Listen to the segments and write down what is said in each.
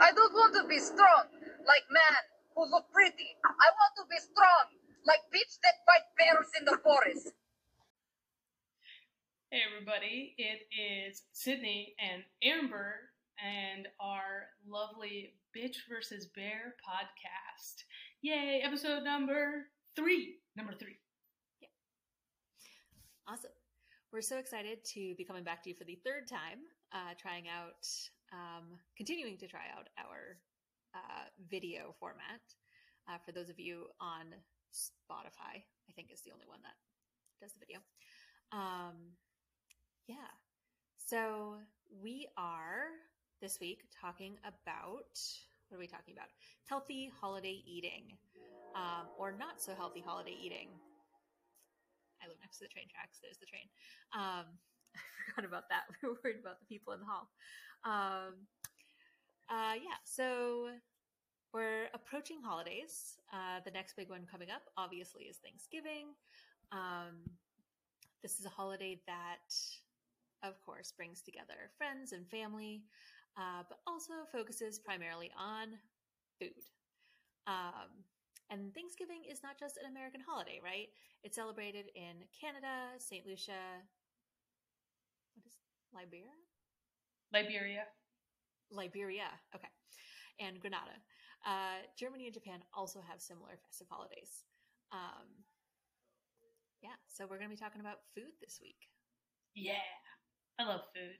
I don't want to be strong like men who look pretty. I want to be strong like bitch that fight bears in the forest. Hey everybody, it is Sydney and Amber and our lovely Bitch versus Bear podcast. Yay, episode number three. Number three. Yeah. Awesome. We're so excited to be coming back to you for the third time, uh, trying out, um, continuing to try out our uh, video format. Uh, for those of you on Spotify, I think is the only one that does the video. Um, yeah. So we are this week talking about what are we talking about? Healthy holiday eating, um, or not so healthy holiday eating. I live next to the train tracks. There's the train. Um, I forgot about that. We were worried about the people in the hall. Um, uh, yeah, so we're approaching holidays. Uh, the next big one coming up, obviously, is Thanksgiving. Um, this is a holiday that, of course, brings together friends and family, uh, but also focuses primarily on food. Um, and Thanksgiving is not just an American holiday, right? It's celebrated in Canada, St. Lucia, Liberia? Liberia. Liberia, okay, and Grenada. Uh, Germany and Japan also have similar festive holidays. Um, yeah, so we're going to be talking about food this week. Yeah, I love food.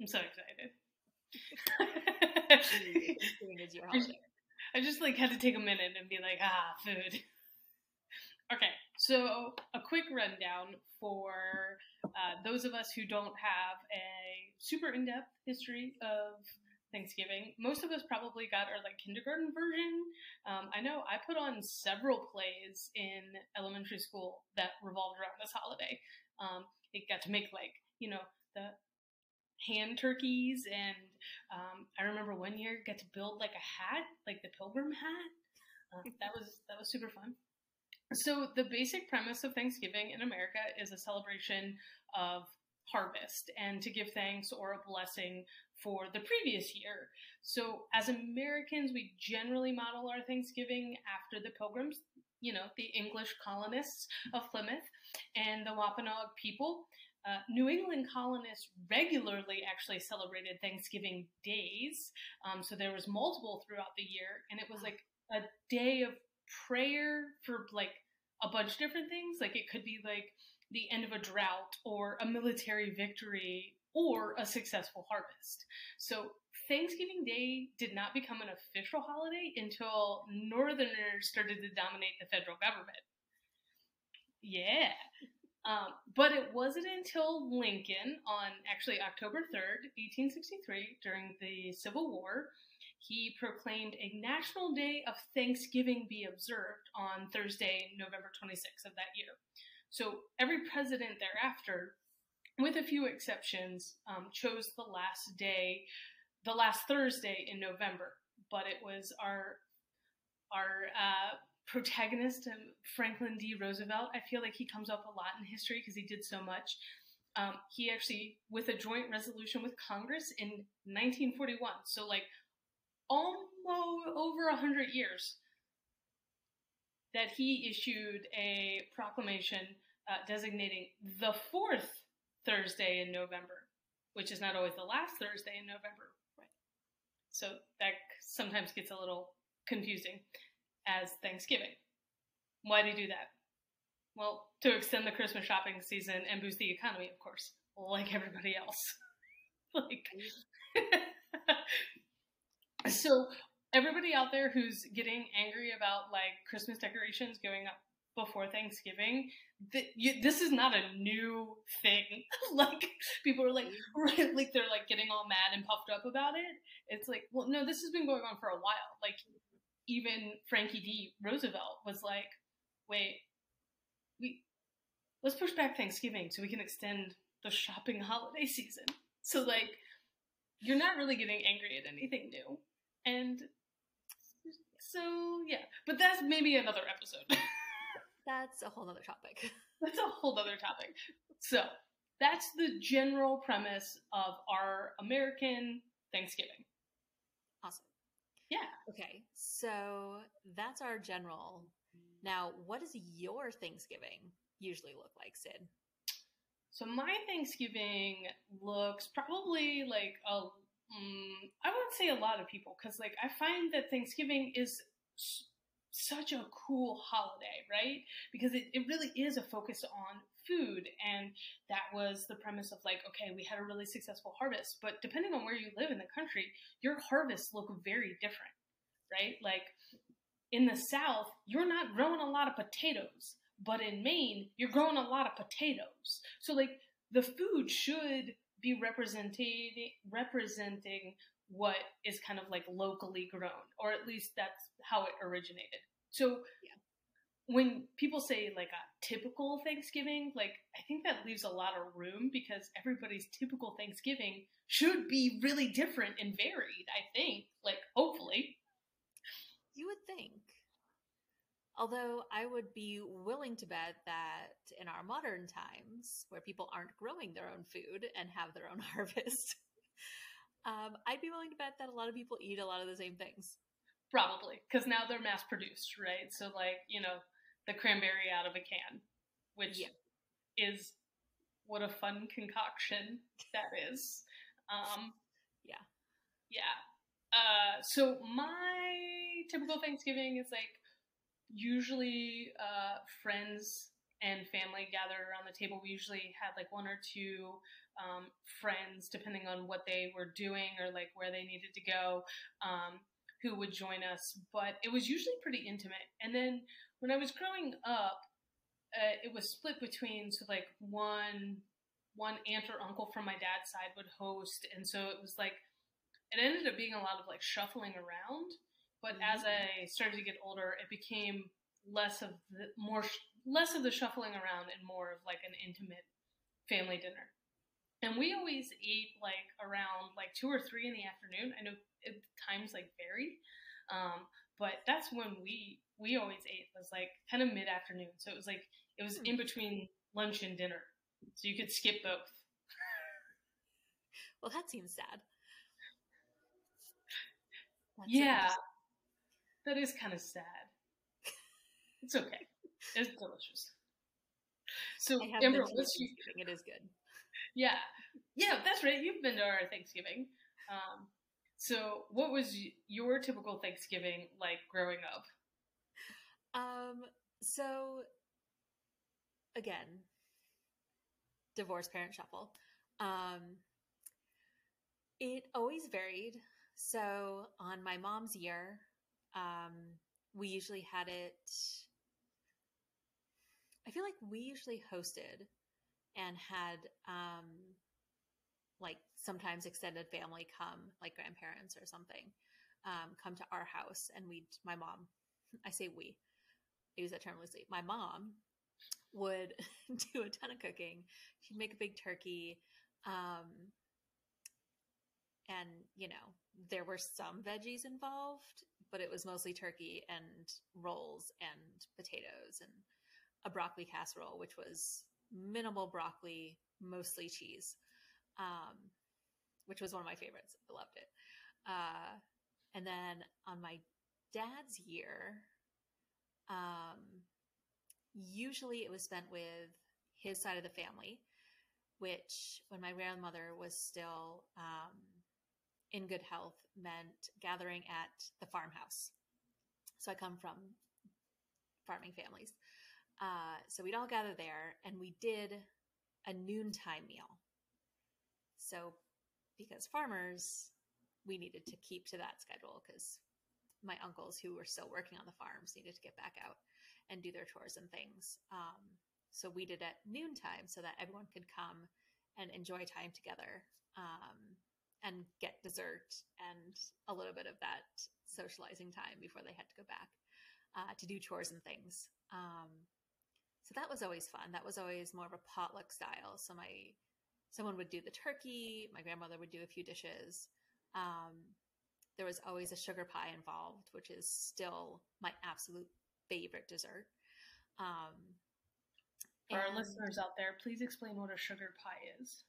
I'm so excited. Thanksgiving is your holiday. I just like had to take a minute and be like, ah, food. okay, so a quick rundown for uh, those of us who don't have a super in-depth history of Thanksgiving. Most of us probably got our like kindergarten version. Um, I know I put on several plays in elementary school that revolved around this holiday. Um, it got to make like you know the hand turkeys and um, I remember one year got to build like a hat, like the pilgrim hat. Uh, that was that was super fun. So the basic premise of Thanksgiving in America is a celebration of harvest and to give thanks or a blessing for the previous year. So as Americans, we generally model our Thanksgiving after the pilgrims, you know, the English colonists of Plymouth and the Wampanoag people. Uh, New England colonists regularly actually celebrated Thanksgiving days. Um, so there was multiple throughout the year, and it was like a day of prayer for like a bunch of different things. Like it could be like the end of a drought or a military victory or a successful harvest. So Thanksgiving Day did not become an official holiday until Northerners started to dominate the federal government. Yeah. Um, but it wasn't until Lincoln, on actually October 3rd, 1863, during the Civil War, he proclaimed a national day of Thanksgiving be observed on Thursday, November 26th of that year. So every president thereafter, with a few exceptions, um, chose the last day, the last Thursday in November. But it was our our uh, protagonist, um, Franklin D. Roosevelt. I feel like he comes up a lot in history because he did so much. Um, he actually, with a joint resolution with Congress in 1941, so like almost over a hundred years, that he issued a proclamation uh, designating the fourth Thursday in November, which is not always the last Thursday in November. Right. So that sometimes gets a little confusing as Thanksgiving. Why do you do that? Well, to extend the Christmas shopping season and boost the economy, of course, like everybody else. like, so everybody out there who's getting angry about like Christmas decorations going up before Thanksgiving, th- you, this is not a new thing. like people are like, like they're like getting all mad and puffed up about it. It's like, well, no, this has been going on for a while. Like even Frankie D. Roosevelt was like, wait, we let's push back Thanksgiving so we can extend the shopping holiday season. So like you're not really getting angry at anything new. And so yeah. But that's maybe another episode. that's a whole other topic. That's a whole other topic. So that's the general premise of our American Thanksgiving. Awesome. Yeah. Okay, so that's our general. Now, what does your Thanksgiving usually look like, Sid? So my Thanksgiving looks probably like a mm, I say a lot of people because like I find that Thanksgiving is such a cool holiday, right? Because it, it really is a focus on food and that was the premise of like okay we had a really successful harvest but depending on where you live in the country your harvests look very different right like in the south you're not growing a lot of potatoes but in maine you're growing a lot of potatoes so like the food should be representing representing what is kind of like locally grown or at least that's how it originated so Yeah. when people say like a typical thanksgiving like i think that leaves a lot of room because everybody's typical thanksgiving should be really different and varied i think like hopefully You would think. Although I would be willing to bet that in our modern times, where people aren't growing their own food and have their own harvest, um, I'd be willing to bet that a lot of people eat a lot of the same things. probably because now they're mass produced right so like you know the cranberry out of a can which Yeah. is what a fun concoction that is um Yeah. yeah uh so my typical thanksgiving is like usually uh friends and family gather around the table we usually had like one or two um, friends depending on what they were doing or like where they needed to go um, who would join us, but it was usually pretty intimate. And then when I was growing up, uh, it was split between so like one one aunt or uncle from my dad's side would host, and so it was like it ended up being a lot of like shuffling around. But Mhm. as I started to get older, it became less of the more less of the shuffling around and more of like an intimate family dinner. And we always ate like around like two or three in the afternoon. I know it, times like vary, um, but that's when we we always ate was like kind of mid afternoon. So it was like it was in between lunch and dinner, so you could skip both. Well, that seems sad. That's yeah, that is kind of sad. It's okay. It's delicious. So Amber, what's you. It is good. Yeah, yeah, that's right. You've been to our Thanksgiving. Um, so, what was your typical Thanksgiving like growing up? Um, so again, divorce parent shuffle. Um, it always varied. So on my mom's year, um, we usually had it. I feel like we usually hosted and had um, like sometimes extended family come, like grandparents or something, um, come to our house, and we, my mom, I say we, I use that term loosely. My mom would do a ton of cooking. She'd make a big turkey. Um, and, you know, there were some veggies involved, but it was mostly turkey and rolls and potatoes and a broccoli casserole, which was minimal broccoli, mostly cheese, um, which was one of my favorites. I loved it. Uh, and then on my dad's year, um, usually it was spent with his side of the family, which when my grandmother was still um, in good health meant gathering at the farmhouse. So I come from farming families. Uh, so we'd all gather there and we did a noontime meal. So because farmers, we needed to keep to that schedule because my uncles who were still working on the farms needed to get back out and do their chores and things. Um, so we did at noontime so that everyone could come and enjoy time together um, and get dessert and a little bit of that socializing time before they had to go back uh, to do chores and things. Um, so that was always fun. That was always more of a potluck style. So my someone would do the turkey, my grandmother would do a few dishes. Um, there was always a sugar pie involved, which is still my absolute favorite dessert. Um, For our listeners out there, please explain what a sugar pie is.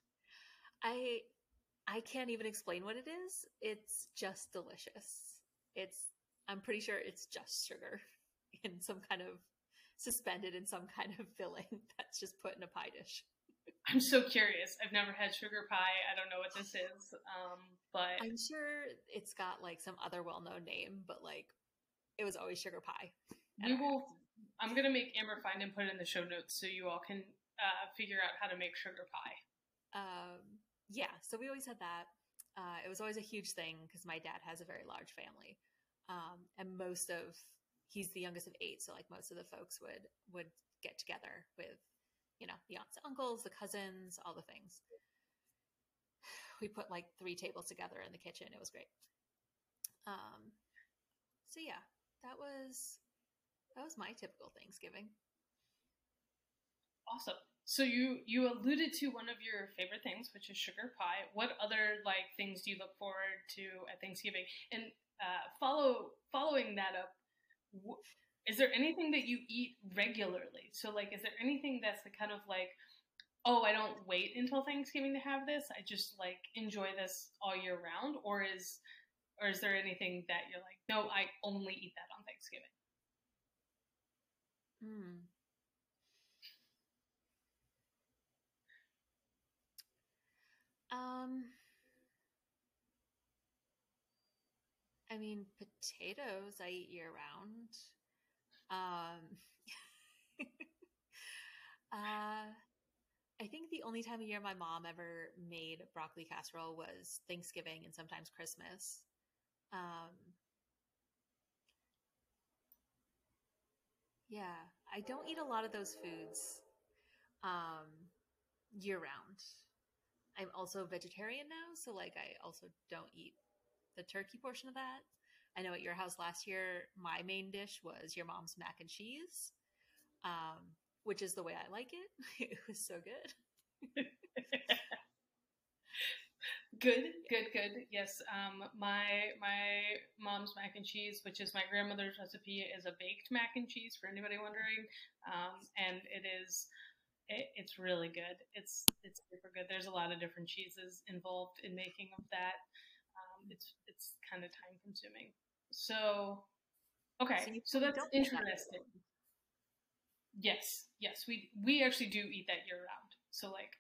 I I can't even explain what it is. It's just delicious. It's I'm pretty sure it's just sugar in some kind of suspended in some kind of filling that's just put in a pie dish. I'm so curious. I've never had sugar pie. I don't know what this is. Um, but I'm sure it's got like some other well-known name, but like it was always sugar pie. we will. I'm gonna make Amber find and put it in the show notes so you all can uh, figure out how to make sugar pie. Um, yeah, so we always had that. Uh, it was always a huge thing because my dad has a very large family, um, and most of he's the youngest of eight, so like most of the folks would would get together with you know, the aunts, uncles, the cousins, all the things. We put like three tables together in the kitchen. It was great. Um, so yeah, that was that was my typical Thanksgiving. Awesome. So you you alluded to one of your favorite things, which is sugar pie. What other like things do you look forward to at Thanksgiving? And uh, follow following that up, is there anything that you eat regularly? So, like, is there anything that's the kind of like, oh, I don't wait until Thanksgiving to have this. I just like enjoy this all year round, or is or is there anything that you're like, no, I only eat that on Thanksgiving? Hmm. Um, I mean, potatoes I eat year round. Um, uh, I think the only time of year my mom ever made broccoli casserole was Thanksgiving and sometimes Christmas. Um, yeah, I don't eat a lot of those foods um, year round. I'm also vegetarian now, so like I also don't eat the turkey portion of that. I know at your house last year, my main dish was your mom's mac and cheese, um, which is the way I like it. it was so good. good, good, good. Yes, um, my my mom's mac and cheese, which is my grandmother's recipe, is a baked mac and cheese. For anybody wondering, um, and it is. It, it's really good. It's it's super good. There's a lot of different cheeses involved in making of that. Um, it's it's kind of time consuming. So, okay, so, so that's interesting. Yes, yes, we we actually do eat that year round. So like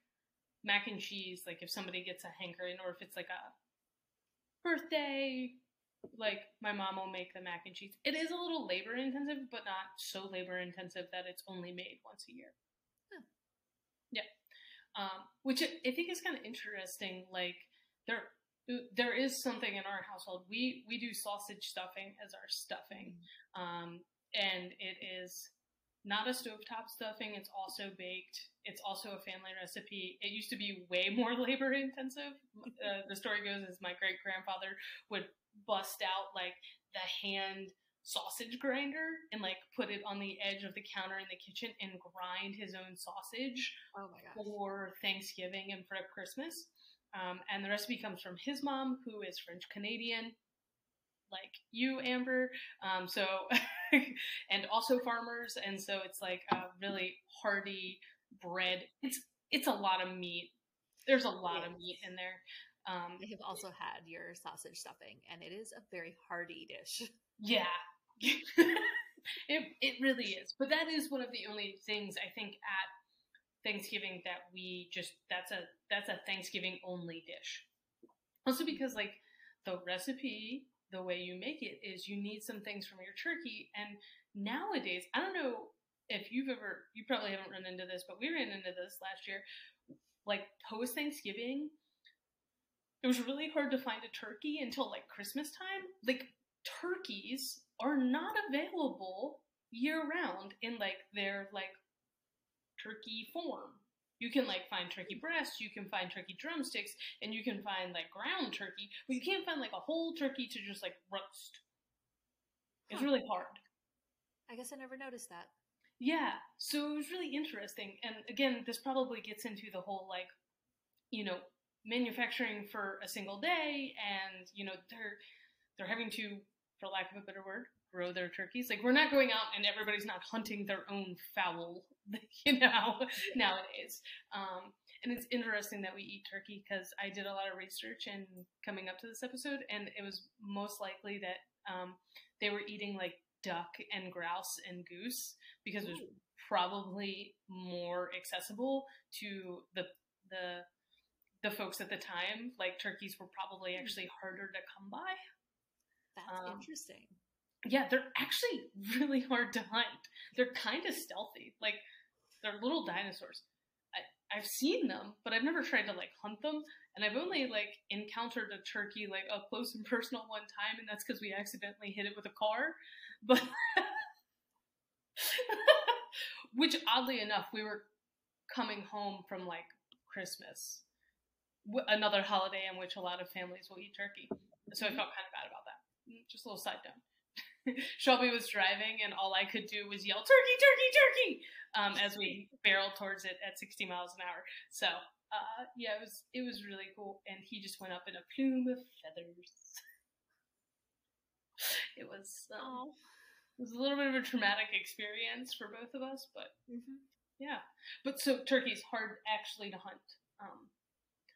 mac and cheese, like if somebody gets a hankering or if it's like a birthday, like my mom will make the mac and cheese. It is a little labor intensive, but not so labor intensive that it's only made once a year. Huh. Yeah. Um, which I think is kind of interesting. Like there there is something in our household. We we do sausage stuffing as our stuffing, um, and it is not a stovetop stuffing. It's also baked. It's also a family recipe. It used to be way more labor intensive. Uh, the story goes is my great grandfather would bust out like the hand sausage grinder and like put it on the edge of the counter in the kitchen and grind his own sausage oh for Thanksgiving and for Christmas. Um, and the recipe comes from his mom, who is French Canadian, like you, Amber. Um, so, and also farmers, and so it's like a really hearty bread. It's it's a lot of meat. There's a lot yes. of meat in there. Um, I have also had your sausage stuffing, and it is a very hearty dish. Yeah, it it really is. But that is one of the only things I think at Thanksgiving that we just that's a that's a Thanksgiving only dish. Also because like the recipe, the way you make it is you need some things from your turkey and nowadays, I don't know if you've ever you probably haven't run into this, but we ran into this last year. Like post Thanksgiving, it was really hard to find a turkey until like Christmas time. Like turkeys are not available year round in like their like turkey form. You can like find turkey breasts, you can find turkey drumsticks, and you can find like ground turkey, but you can't find like a whole turkey to just like roast. It's really hard. I guess I never noticed that. Yeah, so it was really interesting. And again, this probably gets into the whole like, you know, manufacturing for a single day and, you know, they're they're having to, for lack of a better word, grow their turkeys. Like we're not going out and everybody's not hunting their own fowl, you know, nowadays. Um, and it's interesting that we eat turkey because I did a lot of research and coming up to this episode, and it was most likely that um, they were eating like duck and grouse and goose because it was probably more accessible to the the the folks at the time. Like turkeys were probably actually harder to come by. That's Um, interesting. Yeah, they're actually really hard to hunt. They're kind of stealthy. Like they're little dinosaurs. I, I've seen them, but I've never tried to like hunt them. And I've only like encountered a turkey like up close and personal one time, and that's because we accidentally hit it with a car. But which oddly enough, we were coming home from like Christmas, another holiday in which a lot of families will eat turkey. So I felt kind of bad about that. Mm, Just a little side note. Shelby was driving, and all I could do was yell "turkey, turkey, turkey" um, as we barreled towards it at 60 miles an hour. So uh, yeah, it was it was really cool, and he just went up in a plume of feathers. It was um, it was a little bit of a traumatic experience for both of us, but hmm yeah. But so turkey's hard actually to hunt. Um,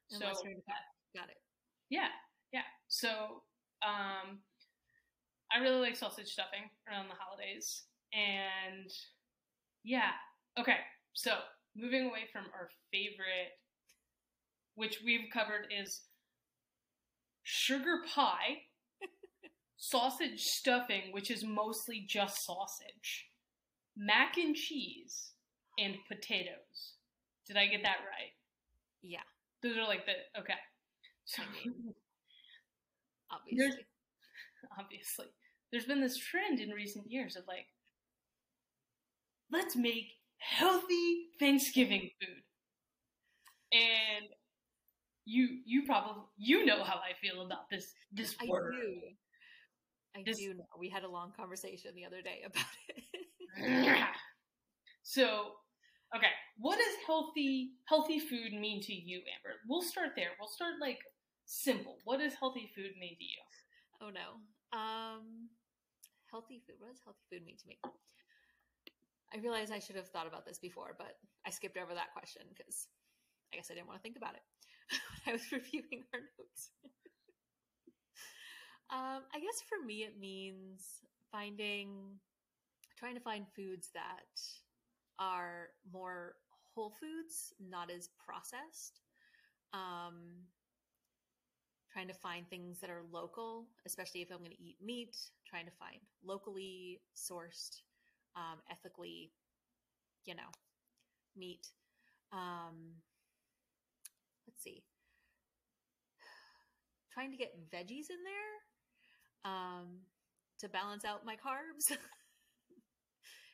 so Unless you're in a Got it. yeah, yeah. So um, I really like sausage stuffing around the holidays, and yeah. Okay, so moving away from our favorite, which we've covered, is sugar pie, sausage stuffing, which is mostly just sausage, mac and cheese, and potatoes. Did I get that right? Yeah, Those are like the okay. So obviously. obviously, there's been this trend in recent years of like, let's make healthy Thanksgiving food, and you you probably you know how I feel about this this I word. do. I This- do know. We had a long conversation the other day about it. so, okay, what does healthy healthy food mean to you, Amber? We'll start there. We'll start like simple. What does healthy food mean to you? oh no. Um, healthy food. What does healthy food mean to me? I realize I should have thought about this before, but I skipped over that question because I guess I didn't want to think about it when I was reviewing our notes. um, I guess for me, it means finding, trying to find foods that are more whole foods, not as processed. Um, trying to find things that are local, especially if I'm going to eat meat, trying to find locally sourced, um, ethically, you know, meat. Um, let's see. Trying to get veggies in there um, to balance out my carbs.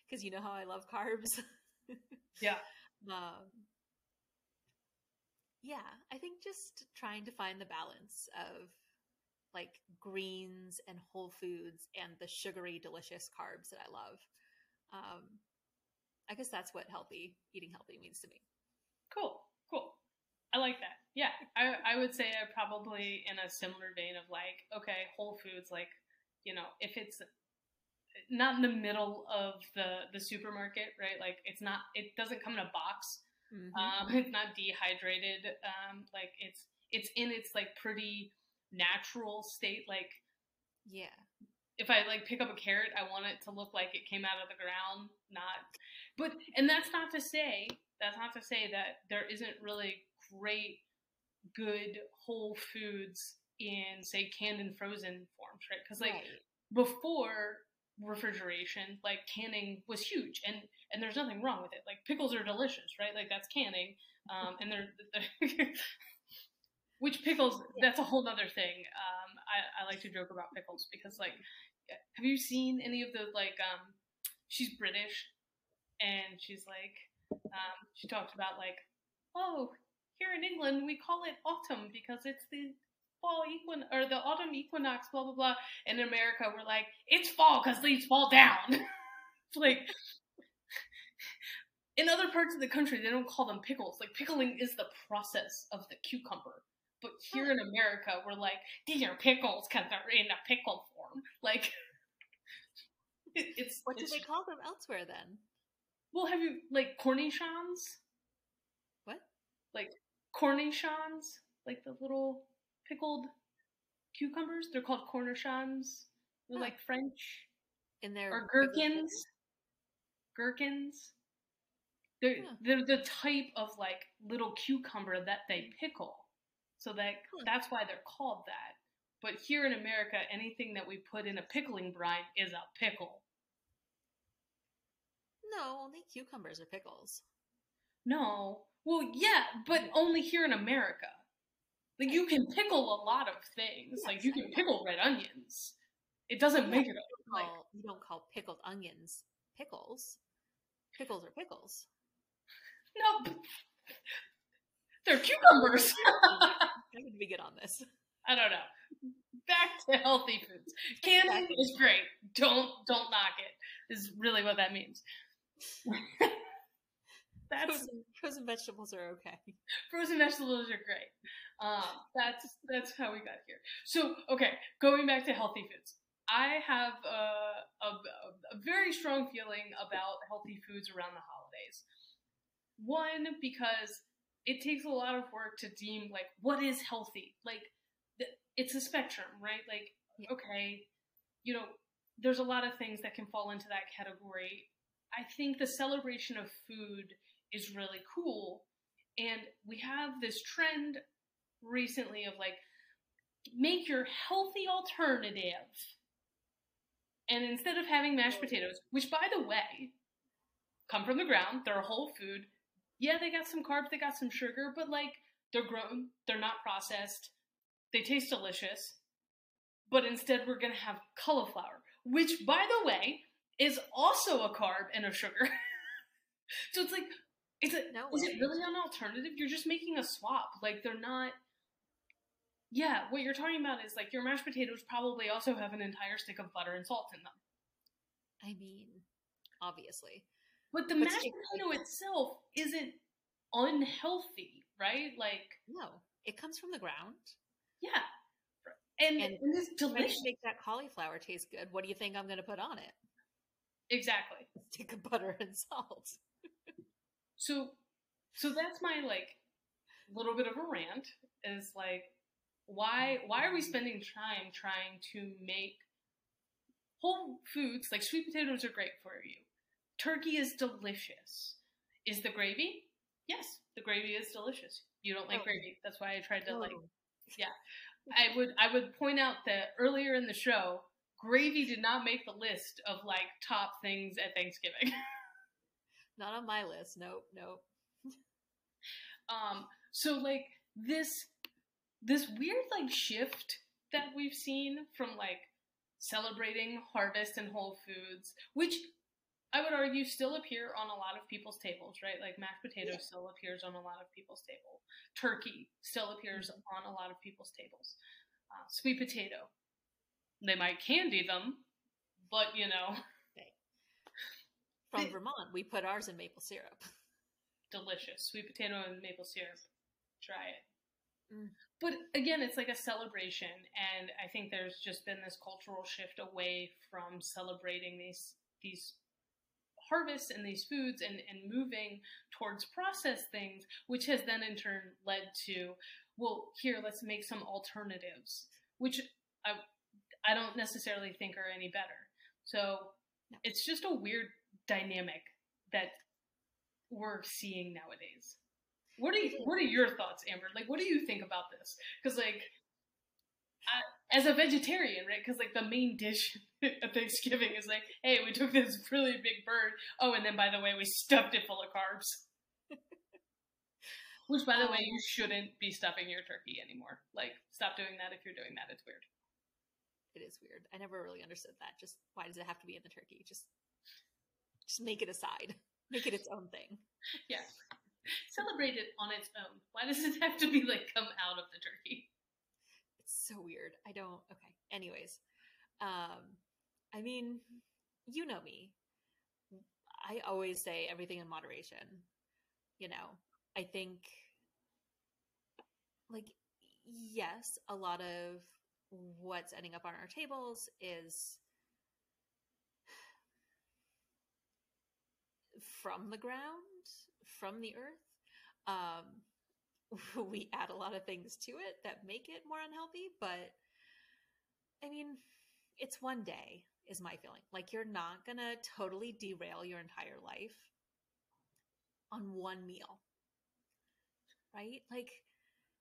Because you know how I love carbs. Yeah. um, yeah, I think just trying to find the balance of like greens and whole foods and the sugary, delicious carbs that I love. Um, I guess that's what healthy eating healthy means to me. Cool, cool. I like that. Yeah, I I would say I probably in a similar vein of like, okay, Whole Foods, like, you know, if it's not in the middle of the the supermarket, right? Like, it's not, it doesn't come in a box. Mhm. Um, it's not dehydrated. Um, like it's it's in its like pretty natural state. Like yeah, if I like pick up a carrot, I want it to look like it came out of the ground, not. But and that's not to say that's not to say that there isn't really great, good whole foods in say canned and frozen forms, right? Because like right. before refrigeration, like canning was huge, and and there's nothing wrong with it. Like pickles are delicious, right? Like that's canning, um, and they're, they're which pickles. That's a whole other thing. Um, I, I like to joke about pickles because like, have you seen any of the like? Um, she's British, and she's like, um, she talked about like, oh, here in England we call it autumn because it's the fall equin or the autumn equinox, blah blah blah. In America, we're like, it's fall because leaves fall down. it's like in other parts of the country, they don't call them pickles. Like pickling is the process of the cucumber. But here in America, we're like, these are pickles because they're in a pickle form. Like, it's What do it's, they call them elsewhere then? Well, have you like cornichons? What? like cornichons, like the little pickled cucumbers. They're called cornichons. They're like French In their or gherkins. Gherkins. They're, Huh. they're the type of like little cucumber that they pickle. So that Huh. that's why they're called that. But here in America, anything that we put in a pickling brine is a pickle. No, only cucumbers are pickles. No. Well, yeah, but mm. only here in America. Like you can pickle a lot of things. Like you can pickle red onions. It doesn't make it a- like you don't call pickled onions pickles. Pickles are pickles. no. They're cucumbers. How did we get on this? I don't know. Back to healthy foods. Candy Exactly. is great. Don't don't knock it. Is really what that means. That's Frozen, frozen vegetables are okay. frozen vegetables are great. Um, that's that's how we got here. So okay, going back to healthy foods. I have a, a, a very strong feeling about healthy foods around the holidays. One, because it takes a lot of work to deem like what is healthy. Like it's a spectrum, right? Like Yeah. okay, you know, there's a lot of things that can fall into that category. I think the celebration of food is really cool, and we have this trend recently of like make your healthy alternative. And instead of having mashed oh. potatoes, which by the way, come from the ground, they're a whole food. Yeah, they got some carbs, they got some sugar, but like they're grown, they're not processed, they taste delicious. But instead, we're gonna have cauliflower, which by the way is also a carb and a sugar. so it's like, is it No is it really an alternative? You're just making a swap. Like they're not. Yeah, what you're talking about is like your mashed potatoes probably also have an entire stick of butter and salt in them. I mean, obviously. But the But mashed potato itself isn't unhealthy, right? Like, No, it comes from the ground. yeah. And, And and it's delicious. make that cauliflower taste good, what do you think I'm going to put on it? Exactly. A stick of butter and salt. So, so that's my like little bit of a rant. Is like, why why are we spending time trying to make whole foods like sweet potatoes are great for you. Turkey is delicious. Is the gravy? Yes, the gravy is delicious. You don't like Oh. gravy. That's why I tried to like yeah. I would I would point out that earlier in the show, gravy did not make the list of like top things at Thanksgiving. not on my list. Nope, nope. um so like this this weird like shift that we've seen from like celebrating harvest and whole foods, which I would argue still appear on a lot of people's tables, right? Like mashed potatoes still appears on a lot of people's table. Turkey still appears on a lot of people's tables. Uh, sweet potato, they might candy them, but you know, From The- Vermont, we put ours in maple syrup. delicious. Sweet potato and maple syrup. Try it. Mm. But again, it's like a celebration, and I think there's just been this cultural shift away from celebrating these these harvests and these foods and, and moving towards processed things, which has then in turn led to, well, here, let's make some alternatives, which I I don't necessarily think are any better. So it's just a weird dynamic that we're seeing nowadays. What are you, what are your thoughts, Amber? Like, what do you think about this? Because like, I, as a vegetarian, right? Because like the main dish at Thanksgiving is like, hey, we took this really big bird. Oh, and then by the way, we stuffed it full of carbs. Which, by the way, um, you shouldn't be stuffing your turkey anymore. Like, stop doing that if you're doing that. It's weird. It is weird. I never really understood that. Just why does it have to be in the turkey? Just, just make it a side. Make it its own thing. Yeah. Celebrate it on its own. Why does it have to be like come out of the turkey? It's so weird. I don't. Okay. Anyways, um, I mean, you know me. I always say everything in moderation. You know, I think, like, yes, a lot of what's ending up on our tables is from the ground, from the earth. Um, we add a lot of things to it that make it more unhealthy, but I mean, it's one day is my feeling. Like you're not going to totally derail your entire life on one meal. Right? Like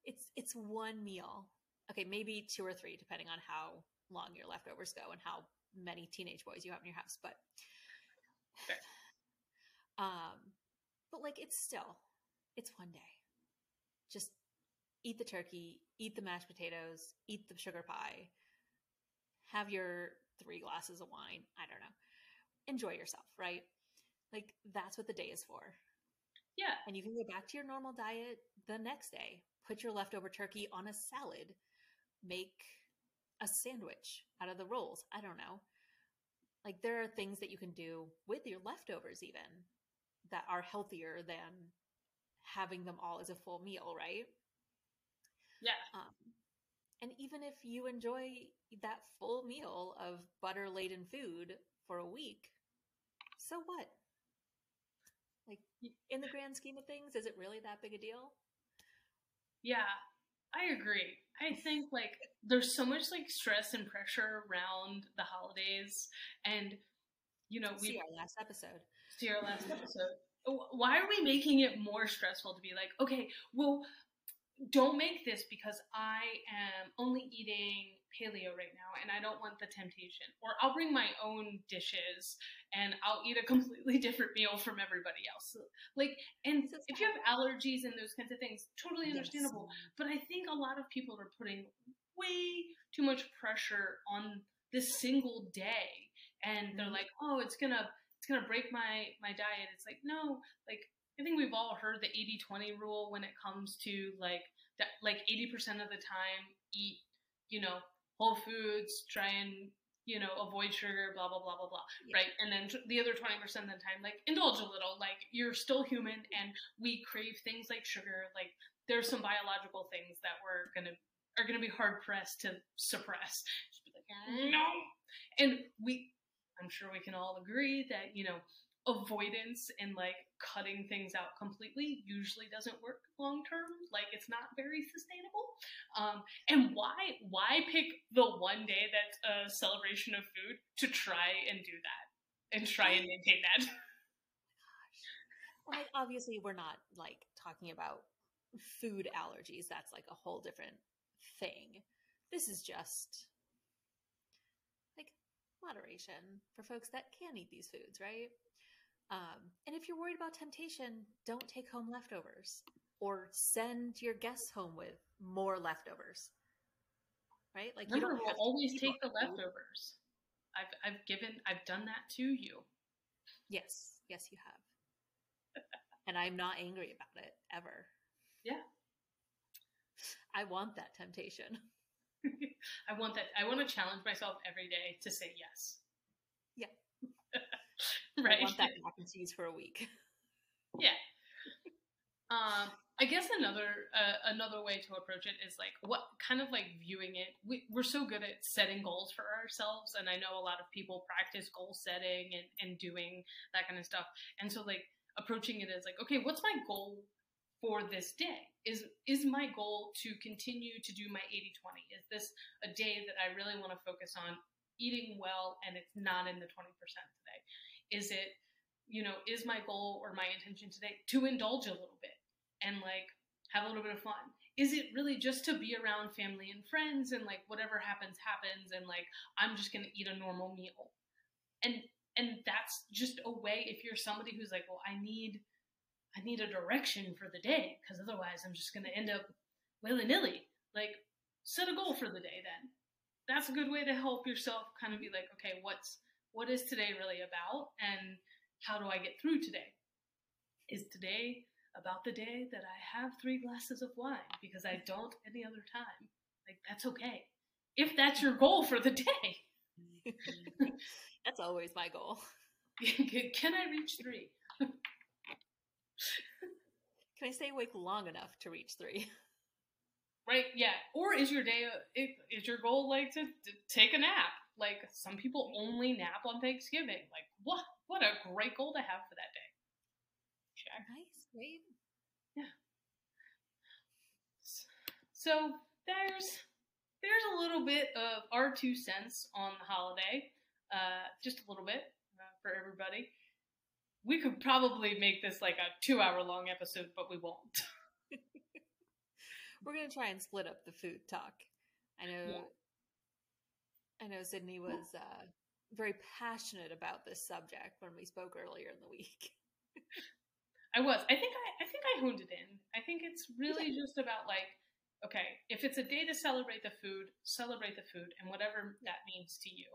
it's it's one meal. Okay, maybe two or three depending on how long your leftovers go and how many teenage boys you have in your house, but um but like it's still it's one day. Just eat the turkey, eat the mashed potatoes, eat the sugar pie, have your three glasses of wine. I don't know. Enjoy yourself, right? Like that's what the day is for. Yeah. And you can go back to your normal diet the next day. Put your leftover turkey on a salad. Make a sandwich out of the rolls. I don't know. Like there are things that you can do with your leftovers even that are healthier than having them all as a full meal, right? Yeah. Um, and even if you enjoy that full meal of butter laden food for a week, so what? Like, in the grand scheme of things, is it really that big a deal? Yeah, I agree. I think like there's so much like stress and pressure around the holidays, and you know we See our last episode. See our last episode. Why are we making it more stressful to be like, okay, well, don't make this because I am only eating paleo right now and I don't want the temptation. Or I'll bring my own dishes and I'll eat a completely different meal from everybody else. Like, and if you have allergies and those kinds of things, totally Yes. understandable. But I think a lot of people are putting way too much pressure on this single day. And they're Mhm. like, oh, it's gonna it's gonna break my my diet. It's like, no, like I think we've all heard the 80-20 rule when it comes to like that like 80% of the time eat, you know, whole foods, try and you know, avoid sugar, blah blah blah blah blah, Yeah. right? And then t- the other 20% of the time like indulge a little. Like you're still human and we crave things like sugar. Like there's some biological things that we're going to are going to be hard pressed to suppress. Like, mm, no. And we I'm sure we can all agree that, you know, avoidance and like cutting things out completely usually doesn't work long term like it's not very sustainable um, and why why pick the one day that's a celebration of food to try and do that and try and maintain that Like, obviously, we're not like talking about food allergies. That's like a whole different thing. This is just moderation for folks that can eat these foods, right? Um, and if you're worried about temptation, don't take home leftovers or send your guests home with more leftovers. Right? Like you remember don't we'll have always take the all the food. leftovers i've i've given i've done that to you Yes, yes, you have. and I'm not angry about it ever. Yeah. I want that temptation. i want that i want to challenge myself every day to say yes Yeah. right I want that mac and cheese for a week. Yeah. Um, I guess another uh, another way to approach it is like what kind of like viewing it. We, we're so good at setting goals for ourselves, and I know a lot of people practice goal setting and, and doing that kind of stuff. And so like approaching it as like, okay, what's my goal for this day? Is is my goal to continue to do my 80-20? Is this a day that I really want to focus on eating well and it's not in the 20% today? Is it you know, is my goal or my intention today to indulge a little bit and like have a little bit of fun? Is it really just to be around family and friends and like whatever happens happens and like I'm just going to eat a normal meal? And and that's just a way if you're somebody who's like, well, I need I need a direction for the day because otherwise I'm just going to end up willy-nilly. Like set a goal for the day then. That's a good way to help yourself kind of be like, okay, what's what is today really about and how do I get through today? Is today about the day that I have three glasses of wine because I don't any other time? Like, that's okay. If that's your goal for the day, That's always my goal. can I reach three? Can I stay awake long enough to reach three? Right? Yeah. Or is your day, is your goal like to, to take a nap? Like, some people only nap on Thanksgiving. Like, what? What a great goal to have for that day. Check. Nice, right? So there's there's a little bit of our two cents on the holiday, uh, just a little bit uh, for everybody. We could probably make this like a two hour long episode, but we won't. We're gonna try and split up the food talk. I know. Yeah. I know Sydney was uh, very passionate about this subject when we spoke earlier in the week. I was. I think I, I think I honed it in. I think it's really just about like, okay, if it's a day to celebrate the food, celebrate the food and whatever that means to you.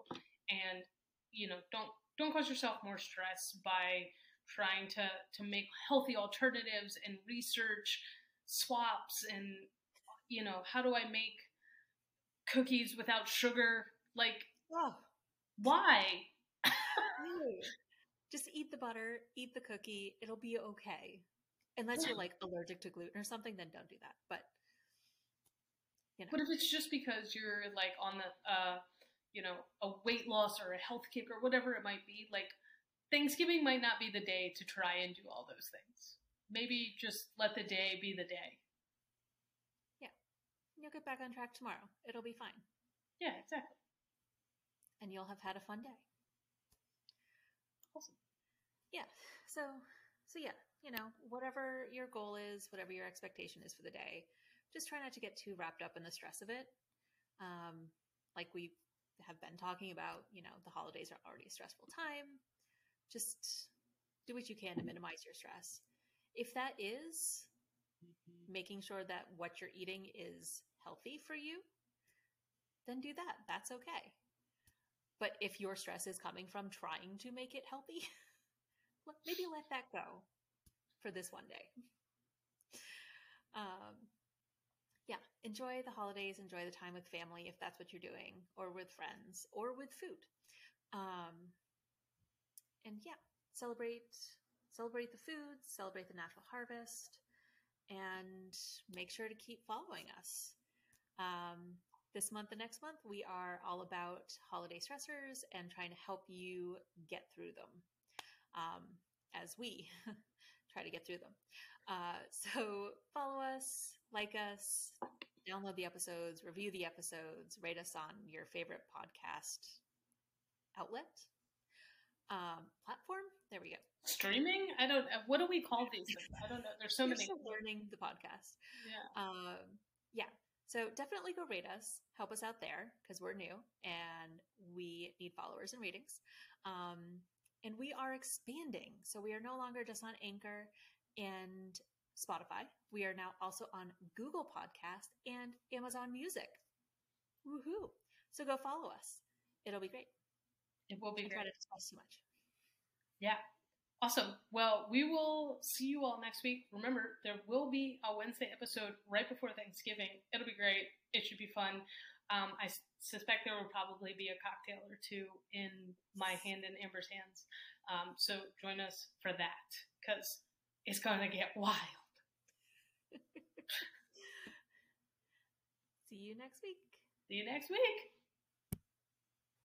And you know, don't don't cause yourself more stress by trying to to make healthy alternatives and research swaps and you know, how do I make cookies without sugar? Like Oh, why? just eat the butter, eat the cookie. It'll be okay. Unless you're like allergic to gluten or something, then don't do that. But you know, But if it's just because you're like on the uh you know, a weight loss or a health kick or whatever it might be, like Thanksgiving might not be the day to try and do all those things. Maybe just let the day be the day. Yeah. You'll get back on track tomorrow. It'll be fine, Yeah, exactly. and you'll have had a fun day. Awesome. Yeah. So, so yeah, you know, whatever your goal is, whatever your expectation is for the day, just try not to get too wrapped up in the stress of it. Um, like we have been talking about, you know, the holidays are already a stressful time. Just do what you can to minimize your stress. If that is making sure that what you're eating is healthy for you, then do that. That's okay. But if your stress is coming from trying to make it healthy, maybe let that go for this one day. Um, yeah, enjoy the holidays, enjoy the time with family if that's what you're doing, or with friends, or with food. Um, and yeah, celebrate celebrate the foods, celebrate the natural harvest, and make sure to keep following us. Um, this month and next month, we are all about holiday stressors and trying to help you get through them um, as we try to get through them. Uh, so follow us, like us, download the episodes, review the episodes, rate us on your favorite podcast outlet, um, platform. There we go. Streaming? I don't uh, what do we call these things? I don't know. There's so We're many. still learning the podcast. Yeah. Um, yeah. So definitely go rate us. Help us out there because we're new and we need followers and ratings. Um, and we are expanding. So we are no longer just on Anchor and Spotify. We are now also on Google Podcast and Amazon Music. Woohoo! So go follow us. It'll be great. It will be And great. try to discuss too much. Yeah. Awesome. Well, we will see you all next week. Remember, there will be a Wednesday episode right before Thanksgiving. It'll be great. It should be fun. Um, I suspect there will probably be a cocktail or two in my hand and Amber's hands. Um, so join us for that because it's going to get wild. See you next week. See you next week.